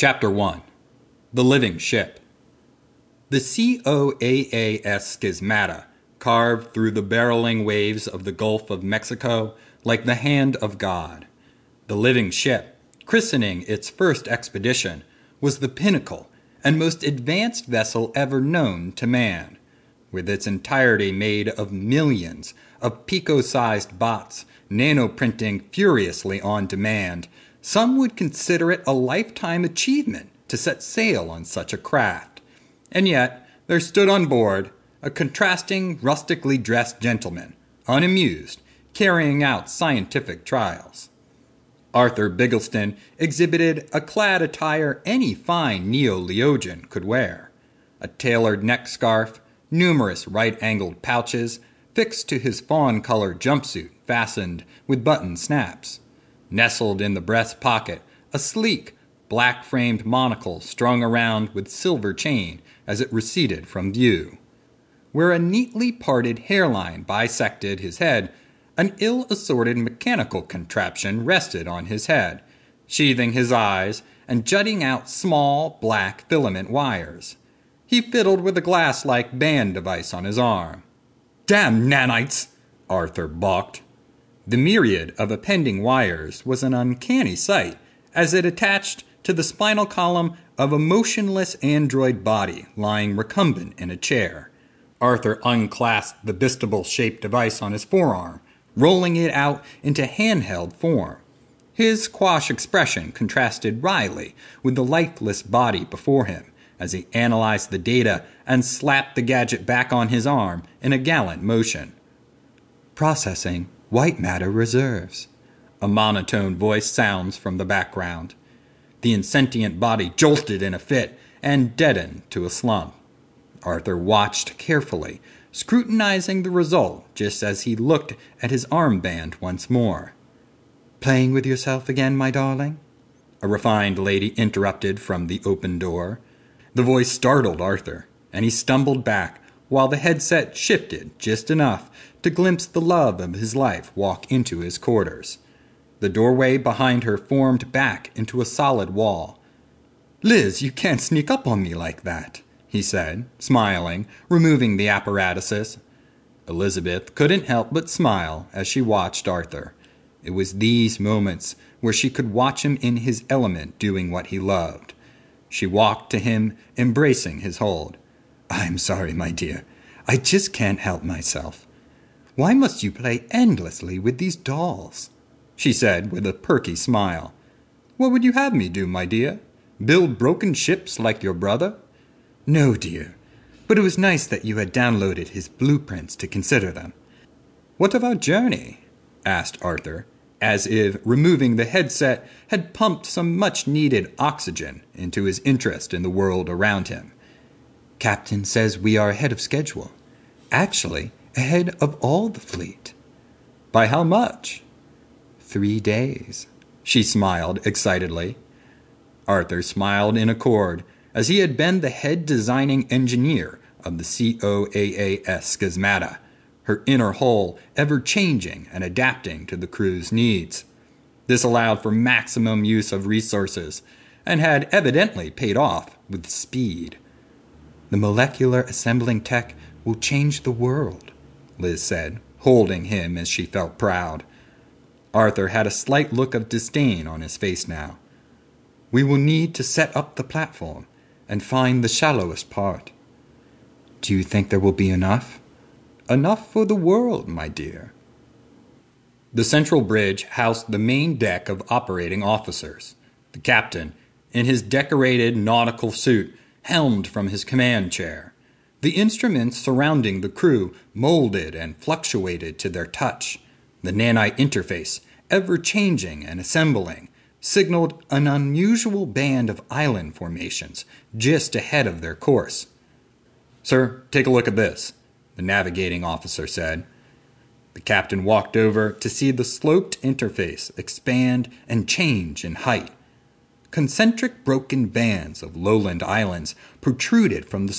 Chapter 1 The Living Ship. The COAAS schismata carved through the barreling waves of the Gulf of Mexico like the hand of God. The living ship, christening its first expedition, was the pinnacle and most advanced vessel ever known to man. With its entirety made of millions of pico sized bots, nanoprinting furiously on demand, some would consider it a lifetime achievement to set sail on such a craft. And yet, there stood on board a contrasting, rustically dressed gentleman, unamused, carrying out scientific trials. Arthur Biggleston exhibited a clad attire any fine neo Leogian could wear a tailored neck scarf, numerous right angled pouches fixed to his fawn colored jumpsuit fastened with button snaps. Nestled in the breast pocket, a sleek, black framed monocle strung around with silver chain as it receded from view. Where a neatly parted hairline bisected his head, an ill assorted mechanical contraption rested on his head, sheathing his eyes and jutting out small, black filament wires. He fiddled with a glass like band device on his arm. Damn nanites! Arthur balked. The myriad of appending wires was an uncanny sight as it attached to the spinal column of a motionless android body lying recumbent in a chair. Arthur unclasped the bistable shaped device on his forearm, rolling it out into handheld form. His quash expression contrasted wryly with the lifeless body before him as he analyzed the data and slapped the gadget back on his arm in a gallant motion. Processing White matter reserves. A monotone voice sounds from the background. The insentient body jolted in a fit and deadened to a slump. Arthur watched carefully, scrutinizing the result just as he looked at his armband once more. Playing with yourself again, my darling? A refined lady interrupted from the open door. The voice startled Arthur, and he stumbled back, while the headset shifted just enough to glimpse the love of his life walk into his quarters. The doorway behind her formed back into a solid wall. Liz, you can't sneak up on me like that, he said, smiling, removing the apparatuses. Elizabeth couldn't help but smile as she watched Arthur. It was these moments where she could watch him in his element doing what he loved. She walked to him, embracing his hold. I'm sorry, my dear. I just can't help myself. Why must you play endlessly with these dolls? She said with a perky smile. What would you have me do, my dear? Build broken ships like your brother? No, dear. But it was nice that you had downloaded his blueprints to consider them. What of our journey? asked Arthur, as if removing the headset had pumped some much needed oxygen into his interest in the world around him. Captain says we are ahead of schedule. Actually, ahead of all the fleet. By how much? Three days. She smiled excitedly. Arthur smiled in accord, as he had been the head designing engineer of the COAAS schismata, her inner hull ever changing and adapting to the crew's needs. This allowed for maximum use of resources and had evidently paid off with speed. The molecular assembling tech will change the world, Liz said, holding him as she felt proud. Arthur had a slight look of disdain on his face now. We will need to set up the platform and find the shallowest part. Do you think there will be enough? Enough for the world, my dear. The central bridge housed the main deck of operating officers. The captain, in his decorated nautical suit, helmed from his command chair. The instruments surrounding the crew molded and fluctuated to their touch. The nanite interface, ever changing and assembling, signaled an unusual band of island formations just ahead of their course. Sir, take a look at this, the navigating officer said. The captain walked over to see the sloped interface expand and change in height. Concentric broken bands of lowland islands protruded from the